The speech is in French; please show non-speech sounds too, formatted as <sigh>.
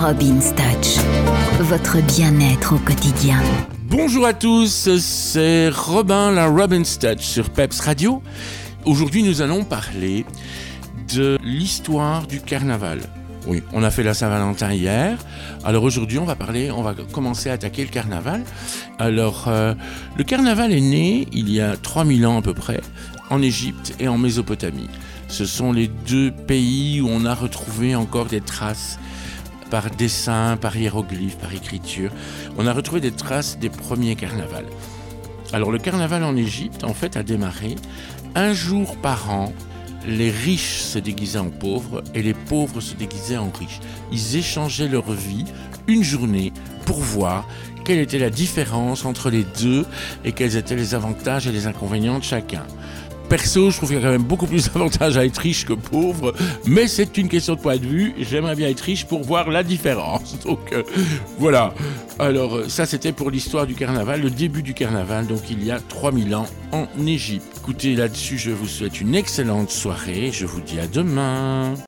Robin's Touch, votre bien-être au quotidien. Bonjour à tous, c'est Robin la Robin's Touch sur Peps Radio. Aujourd'hui, nous allons parler de l'histoire du carnaval. Oui, on a fait la Saint-Valentin hier. Alors aujourd'hui, on va parler, on va commencer à attaquer le carnaval. Alors, euh, le carnaval est né il y a 3000 ans à peu près en Égypte et en Mésopotamie. Ce sont les deux pays où on a retrouvé encore des traces par dessin, par hiéroglyphe, par écriture. On a retrouvé des traces des premiers carnavals. Alors le carnaval en Égypte, en fait, a démarré un jour par an. Les riches se déguisaient en pauvres et les pauvres se déguisaient en riches. Ils échangeaient leur vie une journée pour voir quelle était la différence entre les deux et quels étaient les avantages et les inconvénients de chacun. Perso, je trouve qu'il y a quand même beaucoup plus <laughs> d'avantages à être riche que pauvre, mais c'est une question de point de vue. J'aimerais bien être riche pour voir la différence. <laughs> Donc euh, voilà. Alors euh, ça c'était pour l'histoire du carnaval, le début du carnaval, donc il y a 3000 ans en Égypte. Écoutez, là-dessus, je vous souhaite une excellente soirée. Je vous dis à demain.